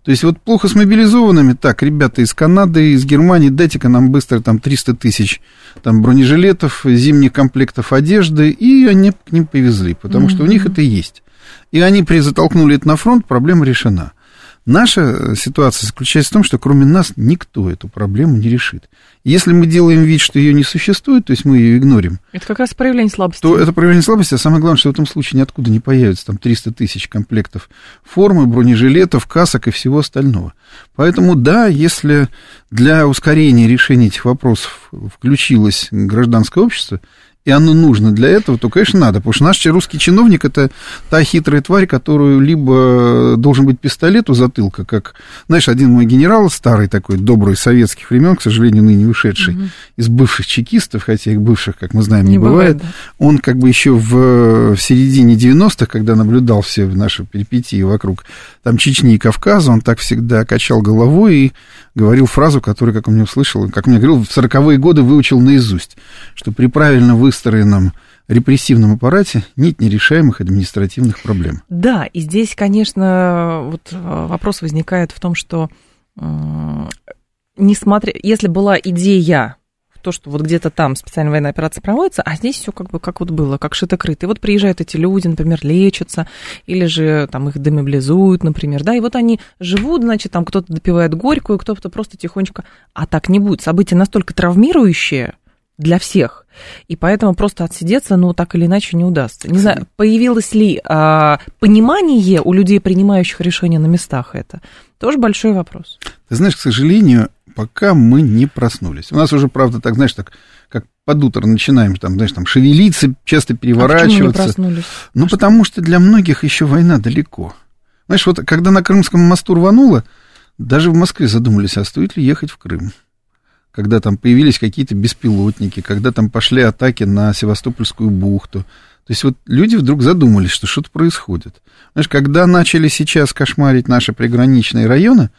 То есть вот плохо с мобилизованными, так, ребята из Канады, из Германии, дайте-ка нам быстро там 300 тысяч там, бронежилетов, зимних комплектов одежды, и они к ним повезли, потому mm-hmm. что у них это есть. И они призатолкнули это на фронт, проблема решена. Наша ситуация заключается в том, что кроме нас никто эту проблему не решит. Если мы делаем вид, что ее не существует, то есть мы ее игнорим. Это как раз проявление слабости. То это проявление слабости, а самое главное, что в этом случае ниоткуда не появится там 300 тысяч комплектов формы, бронежилетов, касок и всего остального. Поэтому да, если для ускорения решения этих вопросов включилось гражданское общество, и оно нужно для этого, то, конечно, надо. Потому что наш русский чиновник – это та хитрая тварь, которую либо должен быть пистолет у затылка, как, знаешь, один мой генерал, старый такой, добрый советских времен, к сожалению, ныне вышедший угу. из бывших чекистов, хотя их бывших, как мы знаем, не, не бывает, бывает да. он как бы еще в, в середине 90-х, когда наблюдал все наши перипетии вокруг там Чечни и Кавказа, он так всегда качал головой и говорил фразу, которую, как он мне услышал, как мне говорил, в 40-е годы выучил наизусть, что при правильно выстроенном репрессивном аппарате нет нерешаемых административных проблем. Да, и здесь, конечно, вот э, вопрос возникает в том, что несмотря, если была идея то, что вот где-то там специальная военная операция проводится, а здесь все как бы как вот было, как шито-крыто. И вот приезжают эти люди, например, лечатся, или же там их демобилизуют, например, да, и вот они живут, значит, там кто-то допивает горькую, кто-то просто тихонечко... А так не будет. События настолько травмирующие, для всех. И поэтому просто отсидеться, ну, так или иначе, не удастся. Не знаю, появилось ли а, понимание у людей, принимающих решения на местах это? Тоже большой вопрос. Ты знаешь, к сожалению, пока мы не проснулись. У нас уже, правда, так, знаешь, так, как под утро начинаем, там, знаешь, там, шевелиться, часто переворачиваться. А почему не проснулись? Ну, а потому что? что для многих еще война далеко. Знаешь, вот когда на Крымском мосту рвануло, даже в Москве задумались, а стоит ли ехать в Крым. Когда там появились какие-то беспилотники, когда там пошли атаки на Севастопольскую бухту. То есть вот люди вдруг задумались, что что-то происходит. Знаешь, когда начали сейчас кошмарить наши приграничные районы,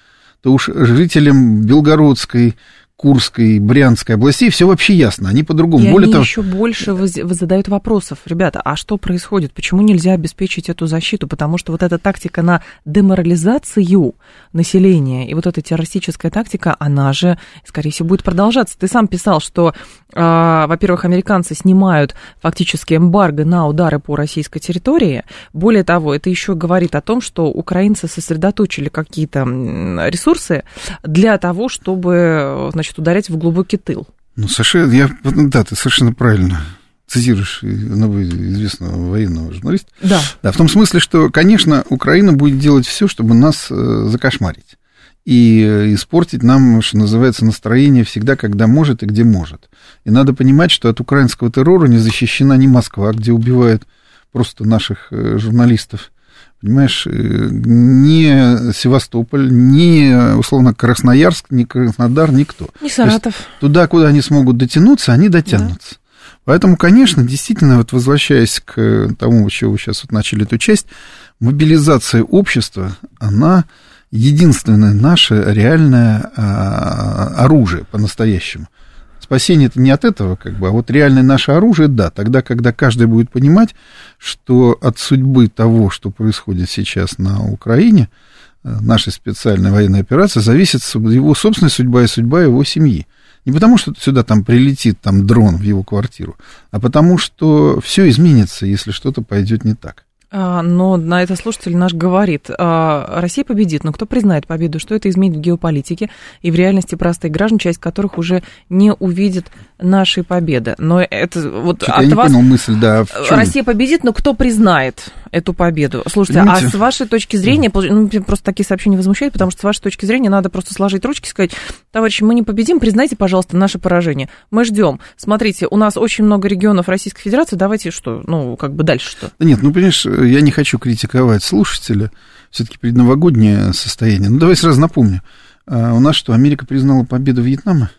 то уж жителям Белгородской, Курской, Брянской областей все вообще ясно, они по-другому. И Более они того... еще больше задают вопросов. Ребята, а что происходит? Почему нельзя обеспечить эту защиту? Потому что вот эта тактика на деморализацию населения и вот эта террористическая тактика, она же, скорее всего, будет продолжаться. Ты сам писал, что, э, во-первых, американцы снимают фактически эмбарго на удары по российской территории. Более того, это еще говорит о том, что украинцы сосредоточили какие-то ресурсы для того, чтобы, значит, значит, ударять в глубокий тыл. Ну, совершенно, я, да, ты совершенно правильно цитируешь одного известного военного журналиста. Да. Да, в том смысле, что, конечно, Украина будет делать все, чтобы нас э, закошмарить. И э, испортить нам, что называется, настроение всегда, когда может и где может. И надо понимать, что от украинского террора не защищена ни Москва, где убивают просто наших э, журналистов, Понимаешь, э, ни Севастополь, ни, условно, Красноярск, ни Краснодар, никто. Не Саратов. Туда, куда они смогут дотянуться, они дотянутся. Да. Поэтому, конечно, действительно, вот возвращаясь к тому, чего вы сейчас вот начали эту часть, мобилизация общества, она единственное наше реальное а, оружие по-настоящему спасение это не от этого, как бы, а вот реальное наше оружие, да, тогда, когда каждый будет понимать, что от судьбы того, что происходит сейчас на Украине, э, нашей специальной военной операции, зависит его собственная судьба и судьба его семьи. Не потому, что сюда там прилетит там дрон в его квартиру, а потому, что все изменится, если что-то пойдет не так. А, но на это слушатель наш говорит, а, Россия победит, но кто признает победу, что это изменит в геополитике и в реальности простые граждане, часть которых уже не увидит нашей победы. Но это вот Чуть от я не вас... понял мысль, да. Россия победит, но кто признает эту победу? Слушайте, Понимаете? а с вашей точки зрения, ну, просто такие сообщения возмущают, потому что с вашей точки зрения надо просто сложить ручки и сказать, товарищи, мы не победим, признайте, пожалуйста, наше поражение. Мы ждем. Смотрите, у нас очень много регионов Российской Федерации, давайте что, ну, как бы дальше что? Да нет, ну, понимаешь, я не хочу критиковать слушателя, все-таки предновогоднее состояние. Ну, давай сразу напомню. А у нас что, Америка признала победу Вьетнама?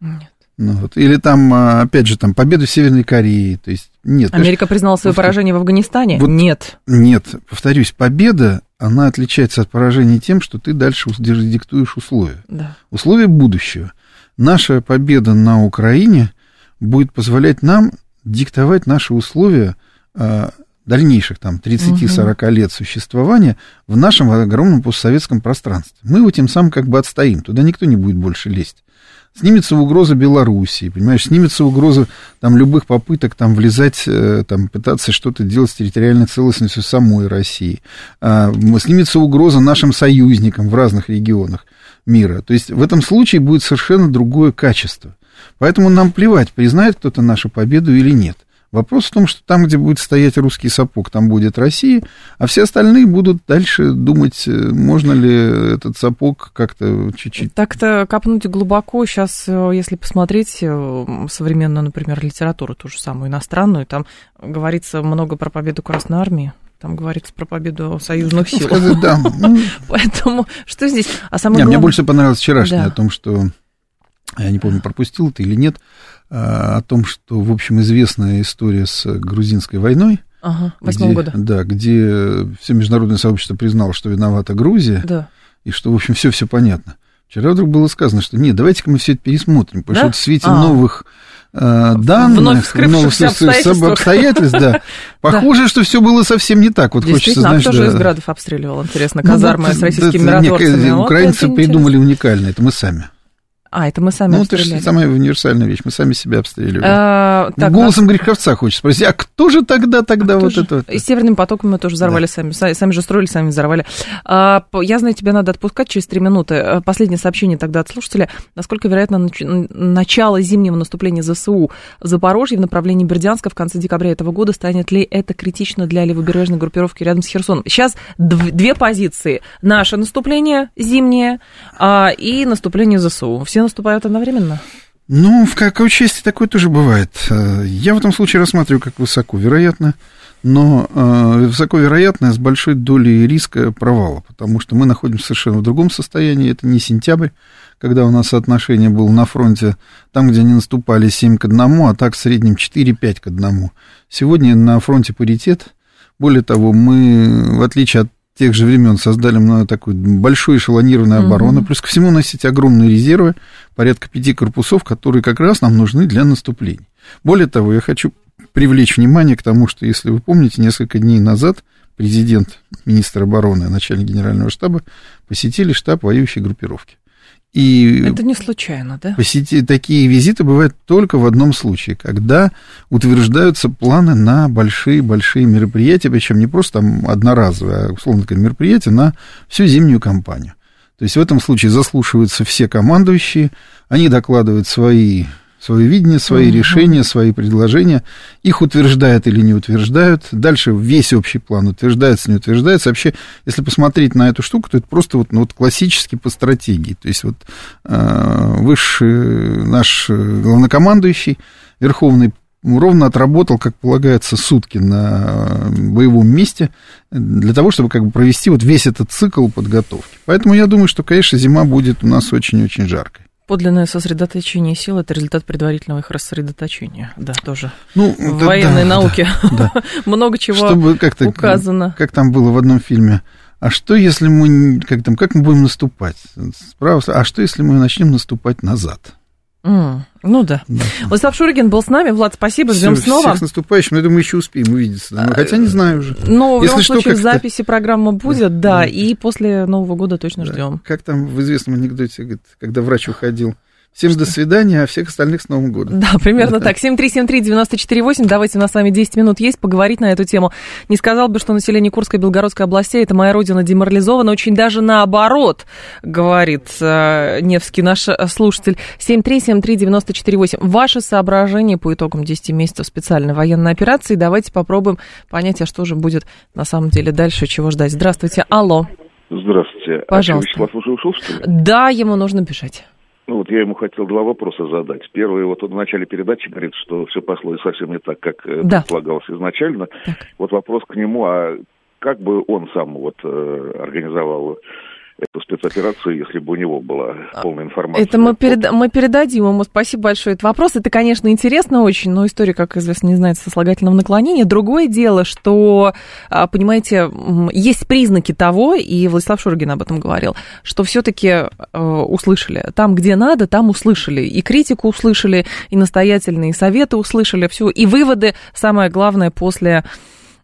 Нет. Ну, вот. Или там, а, опять же, там победу Северной Кореи. То есть, нет. Америка признала свое поражение в Афганистане? Вот, нет. Нет. Повторюсь, победа, она отличается от поражения тем, что ты дальше диктуешь условия. Да. Условия будущего. Наша победа на Украине будет позволять нам диктовать наши условия а, дальнейших там 30-40 лет существования в нашем огромном постсоветском пространстве. Мы его тем самым как бы отстоим, туда никто не будет больше лезть. Снимется угроза Белоруссии, понимаешь, снимется угроза там любых попыток там влезать, э, там пытаться что-то делать с территориальной целостностью самой России. А, снимется угроза нашим союзникам в разных регионах мира. То есть в этом случае будет совершенно другое качество. Поэтому нам плевать, признает кто-то нашу победу или нет. Вопрос в том, что там, где будет стоять русский сапог, там будет Россия, а все остальные будут дальше думать, э, можно ли этот сапог как-то чуть-чуть... Так-то копнуть глубоко сейчас, э, если посмотреть э, современную, например, литературу, ту же самую иностранную, там говорится много про победу Красной Армии, там говорится про победу союзных сил. Сказать, да. Поэтому что здесь? А самое главное... Мне больше понравилось вчерашнее да. о том, что я не помню, пропустил это или нет, о том, что, в общем, известная история с грузинской войной. Ага, восьмого года. Да, где все международное сообщество признало, что виновата Грузия, да. и что, в общем, все-все понятно. Вчера вдруг было сказано, что нет, давайте-ка мы все это пересмотрим, потому да? что в свете а. новых э, данных, новых обстоятельств, обстоятельств да, похоже, что все было совсем не так. Вот хочется а кто же из градов обстреливал, интересно, казармы ну, с российскими миротворцами? Украинцы придумали уникально, это мы сами. А, это мы сами Ну, это же самая универсальная вещь, мы сами себя обстреливаем. А, так, Голосом а... Греховца хочется спросить, а кто же тогда, тогда а вот это? И Северным потоком мы тоже взорвали да. сами, сами же строили, сами взорвали. А, я знаю, тебя надо отпускать через три минуты. А, последнее сообщение тогда от слушателя. Насколько вероятно начало зимнего наступления ЗСУ в Запорожье в направлении Бердянска в конце декабря этого года? Станет ли это критично для левобережной группировки рядом с Херсоном? Сейчас две позиции. Наше наступление зимнее а, и наступление ЗСУ. Все наступают одновременно? Ну, в какой части такое тоже бывает. Э, я в этом случае рассматриваю как высоко вероятно, но э, высоко вероятно с большой долей риска провала, потому что мы находимся совершенно в другом состоянии. Это не сентябрь, когда у нас соотношение было на фронте, там, где они наступали 7 к 1, а так в среднем 4-5 к 1. Сегодня на фронте паритет. Более того, мы, в отличие от тех же времен создали много такой большой эшелонированной обороны. Угу. Плюс ко всему носить огромные резервы, порядка пяти корпусов, которые как раз нам нужны для наступлений. Более того, я хочу привлечь внимание к тому, что, если вы помните, несколько дней назад президент, министр обороны, начальник генерального штаба посетили штаб воюющей группировки. И это не случайно, да? Посети... Такие визиты бывают только в одном случае, когда утверждаются планы на большие-большие мероприятия, причем не просто там одноразовые, а условно говоря, мероприятия на всю зимнюю кампанию. То есть в этом случае заслушиваются все командующие, они докладывают свои свое видение, свои uh-huh. решения, свои предложения. Их утверждают или не утверждают. Дальше весь общий план утверждается, не утверждается. Вообще, если посмотреть на эту штуку, то это просто вот, ну, вот классически по стратегии. То есть вот э, высший наш главнокомандующий, верховный ровно отработал, как полагается, сутки на боевом месте для того, чтобы как бы провести вот весь этот цикл подготовки. Поэтому я думаю, что, конечно, зима будет у нас очень-очень жаркой. Подлинное сосредоточение сил – это результат предварительного их рассредоточения. Да, тоже. Ну, в да, военной да, науке да, да. много чего Чтобы как указано. Как там было в одном фильме. А что, если мы, как, там, как мы будем наступать? Справа, а что, если мы начнем наступать назад? Mm, ну да. да. Шуригин был с нами. Влад, спасибо, ждем Все, снова. Всех с наступающим. Я думаю, еще успеем увидеться. Ну, хотя не знаю уже. Но в любом случае, записи программы будет, да, да, и после Нового года точно да. ждем. Как там в известном анекдоте, говорит, когда врач уходил, Всем до свидания, а всех остальных с Новым годом. Да, примерно так. 7373948. Давайте, у нас с вами 10 минут есть поговорить на эту тему. Не сказал бы, что население Курской и Белгородской областей, это моя родина, деморализована. Очень даже наоборот, говорит э, Невский наш э, слушатель. 7373948. Ваши соображения по итогам 10 месяцев специальной военной операции. Давайте попробуем понять, а что же будет на самом деле дальше, чего ждать. Здравствуйте, алло. Здравствуйте. Пожалуйста. А Вячеслав уже ушел, что ли? Да, ему нужно бежать. Ну вот я ему хотел два вопроса задать. Первый, вот он в начале передачи говорит, что все пошло совсем не так, как да. предполагалось изначально. Так. Вот вопрос к нему, а как бы он сам вот э, организовал эту спецоперацию, если бы у него была полная информация. Это мы, перед, мы передадим ему. Спасибо большое. Это вопрос. Это, конечно, интересно очень, но история, как известно, не знает сослагательного наклонения. Другое дело, что, понимаете, есть признаки того, и Владислав Шургин об этом говорил, что все-таки э, услышали. Там, где надо, там услышали. И критику услышали, и настоятельные советы услышали, все. И выводы, самое главное, после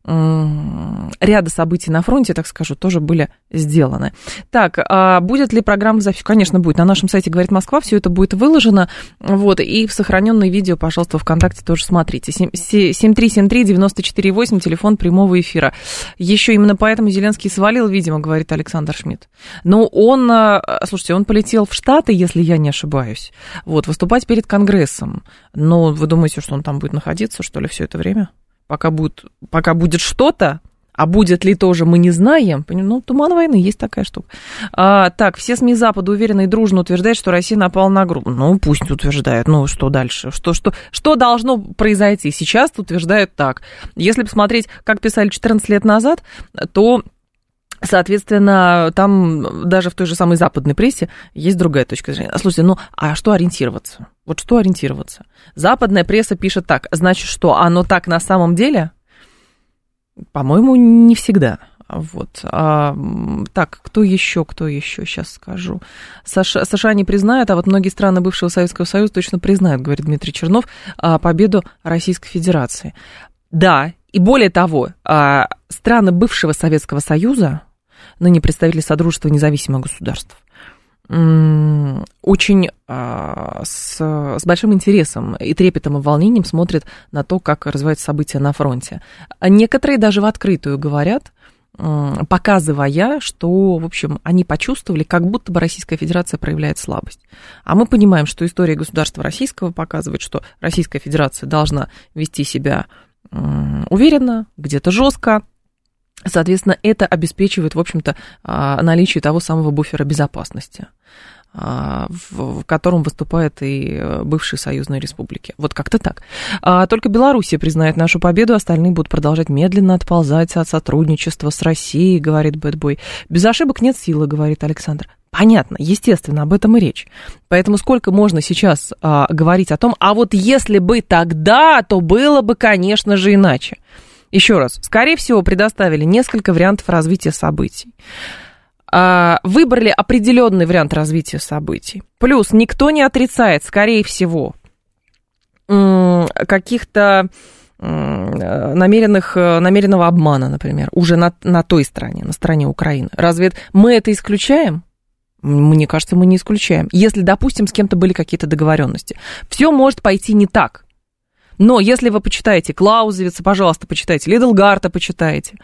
ряда событий на фронте, так скажу, тоже были сделаны. Так, а будет ли программа запись? Конечно, будет. На нашем сайте «Говорит Москва» все это будет выложено. Вот, и в сохраненное видео, пожалуйста, ВКонтакте тоже смотрите. 7373-94-8, телефон прямого эфира. Еще именно поэтому Зеленский свалил, видимо, говорит Александр Шмидт. Но он, а, слушайте, он полетел в Штаты, если я не ошибаюсь, вот, выступать перед Конгрессом. Но вы думаете, что он там будет находиться, что ли, все это время? Пока будет, пока будет что-то, а будет ли тоже, мы не знаем. Ну, туман войны, есть такая штука. А, так, все СМИ Запада уверенно и дружно утверждают, что Россия напала на группу. Ну, пусть утверждают. Ну, что дальше? Что, что, что должно произойти? Сейчас утверждают так. Если посмотреть, как писали 14 лет назад, то Соответственно, там даже в той же самой западной прессе есть другая точка зрения. Слушайте, ну а что ориентироваться? Вот что ориентироваться? Западная пресса пишет так, значит что, оно так на самом деле? По-моему, не всегда. Вот. А, так, кто еще, кто еще, сейчас скажу. США, США не признают, а вот многие страны бывшего Советского Союза точно признают, говорит Дмитрий Чернов, а, победу Российской Федерации. Да, и более того, а, страны бывшего Советского Союза, ныне представители Содружества независимых государств, очень а, с, с большим интересом и трепетом и волнением смотрят на то, как развиваются события на фронте. Некоторые даже в открытую говорят, показывая, что, в общем, они почувствовали, как будто бы Российская Федерация проявляет слабость. А мы понимаем, что история государства российского показывает, что Российская Федерация должна вести себя уверенно, где-то жестко, Соответственно, это обеспечивает, в общем-то, а, наличие того самого буфера безопасности а, в котором выступают и э, бывшие союзные республики. Вот как-то так. А, только Белоруссия признает нашу победу, остальные будут продолжать медленно отползать от сотрудничества с Россией, говорит Бэтбой. Без ошибок нет силы, говорит Александр. Понятно, естественно, об этом и речь. Поэтому сколько можно сейчас говорить о том, а вот если бы тогда, то было бы, конечно же, иначе. Еще раз, скорее всего, предоставили несколько вариантов развития событий. А, выбрали определенный вариант развития событий. Плюс никто не отрицает, скорее всего, каких-то намеренных, намеренного обмана, например, уже на, на той стороне, на стороне Украины. Разве мы это исключаем? Мне кажется, мы не исключаем. Если, допустим, с кем-то были какие-то договоренности. Все может пойти не так. Но если вы почитаете Клаузевица, пожалуйста, почитайте, Лидлгарта почитайте,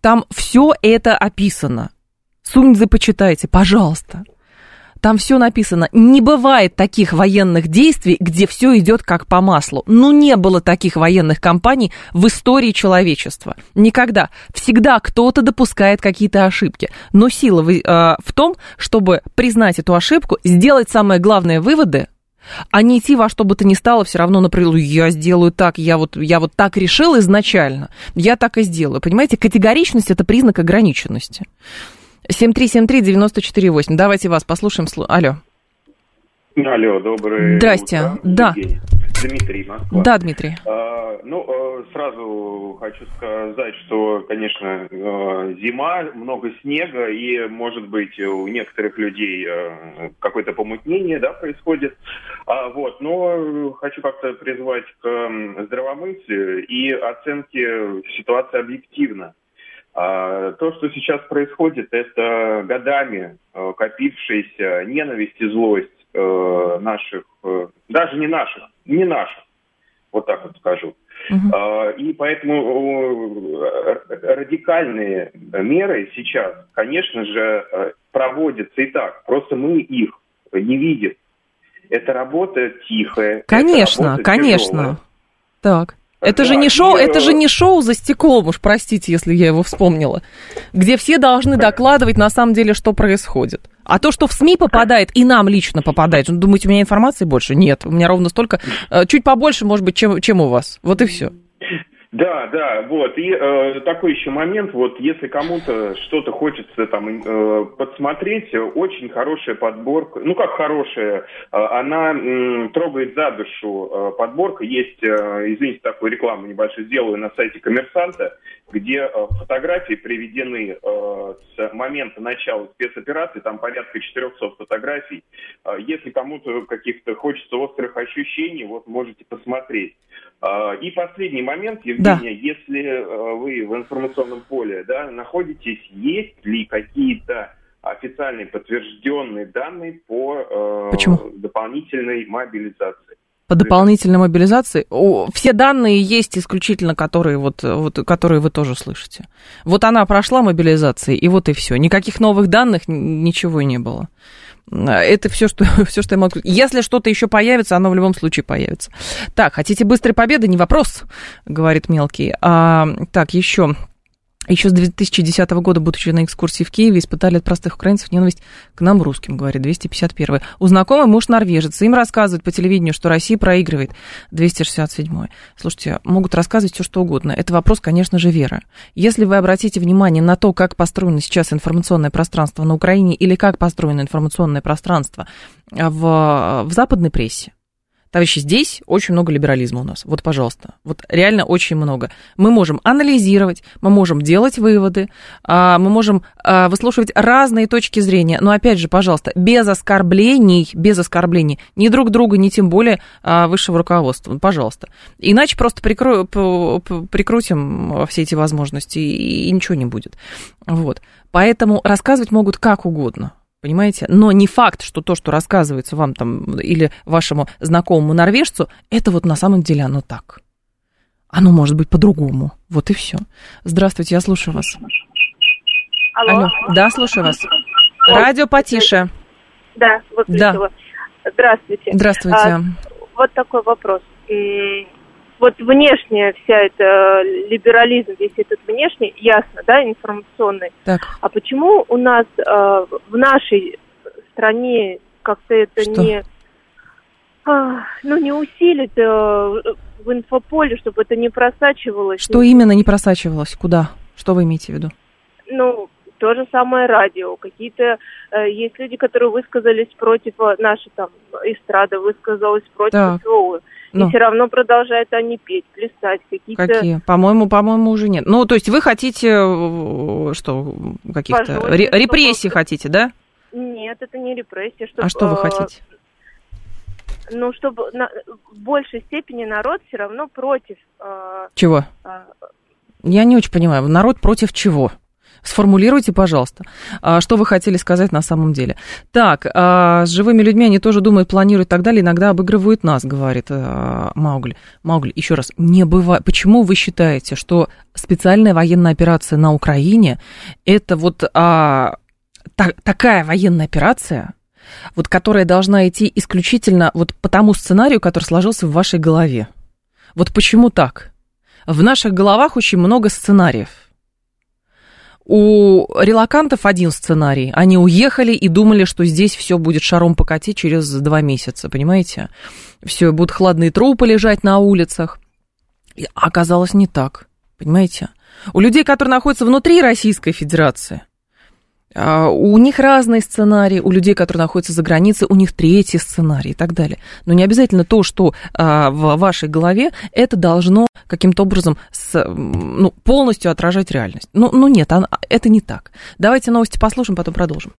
там все это описано. Суньцзы почитайте, пожалуйста. Там все написано. Не бывает таких военных действий, где все идет как по маслу. Ну, не было таких военных кампаний в истории человечества. Никогда. Всегда кто-то допускает какие-то ошибки. Но сила э, в том, чтобы признать эту ошибку, сделать самые главные выводы, а не идти во что бы то ни стало все равно, например, я сделаю так, я вот, я вот так решил изначально, я так и сделаю. Понимаете, категоричность – это признак ограниченности. 7373948. Давайте вас послушаем. Алло. Алло, доброе Здрасте. утро. Да. Дмитрий, Москва. Да, Дмитрий. А, ну, э, сразу хочу сказать, что, конечно, э, зима, много снега, и, может быть, у некоторых людей э, какое-то помутнение да, происходит. А, вот, но хочу как-то призвать к здравомыслию и оценке ситуации объективно. А, то, что сейчас происходит, это годами копившаяся ненависть и злость наших, даже не наших, не наших, вот так вот скажу. Uh-huh. И поэтому радикальные меры сейчас, конечно же, проводятся и так. Просто мы их не видим. Это работа тихая. Конечно, работа конечно. Тяжелая. Так. Это Да, же не и, шоу, это э, же не шоу за стеклом, уж простите, если я его вспомнила, где все должны докладывать на самом деле, что происходит. А то, что в СМИ попадает, и нам лично попадает, ну, думаете, у меня информации больше? Нет, у меня ровно столько, э, чуть побольше, может быть, чем, чем у вас. Вот и все. Да, да, вот. И э, такой еще момент, вот если кому-то что-то хочется там э, подсмотреть, очень хорошая подборка, ну как хорошая, э, она м, трогает за душу э, подборка. Есть, э, извините, такую рекламу небольшую сделаю на сайте коммерсанта, где э, фотографии приведены э, с момента начала спецоперации, там порядка 400 фотографий. Э, если кому-то каких-то хочется острых ощущений, вот можете посмотреть. Э, И последний момент, Евгения, если э, вы в информационном поле да, находитесь, есть ли какие-то официальные подтвержденные данные по э, Почему? дополнительной мобилизации? По дополнительной мобилизации о, все данные есть исключительно, которые, вот, вот, которые вы тоже слышите. Вот она прошла мобилизации, и вот и все. Никаких новых данных, ничего не было. Это все, что, все, что я могу сказать. Если что-то еще появится, оно в любом случае появится. Так, хотите быстрой победы? Не вопрос, говорит мелкий. А, так, еще. Еще с 2010 года, будучи на экскурсии в Киеве, испытали от простых украинцев ненависть к нам, русским, говорит 251 У знакомый муж норвежец. Им рассказывают по телевидению, что Россия проигрывает. 267 Слушайте, могут рассказывать все, что угодно. Это вопрос, конечно же, веры. Если вы обратите внимание на то, как построено сейчас информационное пространство на Украине или как построено информационное пространство в, в западной прессе, Товарищи, здесь очень много либерализма у нас. Вот, пожалуйста. Вот реально очень много. Мы можем анализировать, мы можем делать выводы, а, мы можем а, выслушивать разные точки зрения. Но, опять же, пожалуйста, без оскорблений, без оскорблений ни друг друга, ни тем более а, высшего руководства. Пожалуйста. Иначе просто прикро... прикрутим все эти возможности, и ничего не будет. Вот. Поэтому рассказывать могут как угодно. Понимаете? Но не факт, что то, что рассказывается вам там или вашему знакомому норвежцу, это вот на самом деле оно так. Оно может быть по-другому. Вот и все. Здравствуйте, я слушаю вас. Алло. Да, слушаю вас. Радио потише. Да, выключила. Здравствуйте. Здравствуйте. А, вот такой вопрос. Вот внешняя вся эта либерализм, весь этот внешний, ясно, да, информационный. Так, А почему у нас э, в нашей стране как-то это Что? не, а, ну, не усилить э, в инфополе, чтобы это не просачивалось? что именно не просачивалось? Куда? Что вы имеете в виду? Ну, то же самое радио. Какие-то э, есть люди, которые высказались против, э, наша там эстрада высказалась против Так. СВО. Ну. И все равно продолжают они петь, плясать. Какие-то Какие? По-моему, по-моему, уже нет. Ну, то есть вы хотите, э, что, каких-то ре- чтобы- репрессий хотите, да? Нет, это не репрессия. Чтоб, А что вы э, хотите? Ну, чтобы на- в большей степени народ все равно против. э, Чего? э, Я не очень понимаю. Народ против чего? Сформулируйте, пожалуйста, а, что вы хотели сказать на самом деле. Так, а, с живыми людьми они тоже думают, планируют и так далее, иногда обыгрывают нас, говорит а, Маугли. Маугли, еще раз, не бывает. Почему вы считаете, что специальная военная операция на Украине это вот а, та- такая военная операция, вот которая должна идти исключительно вот по тому сценарию, который сложился в вашей голове? Вот почему так? В наших головах очень много сценариев. У релакантов один сценарий. Они уехали и думали, что здесь все будет шаром покати через два месяца, понимаете? Все, будут хладные трупы лежать на улицах. И оказалось не так, понимаете? У людей, которые находятся внутри Российской Федерации, у них разные сценарии, у людей, которые находятся за границей, у них третий сценарий и так далее. Но не обязательно то, что а, в вашей голове, это должно каким-то образом с, ну, полностью отражать реальность. Ну, ну нет, это не так. Давайте новости послушаем, потом продолжим.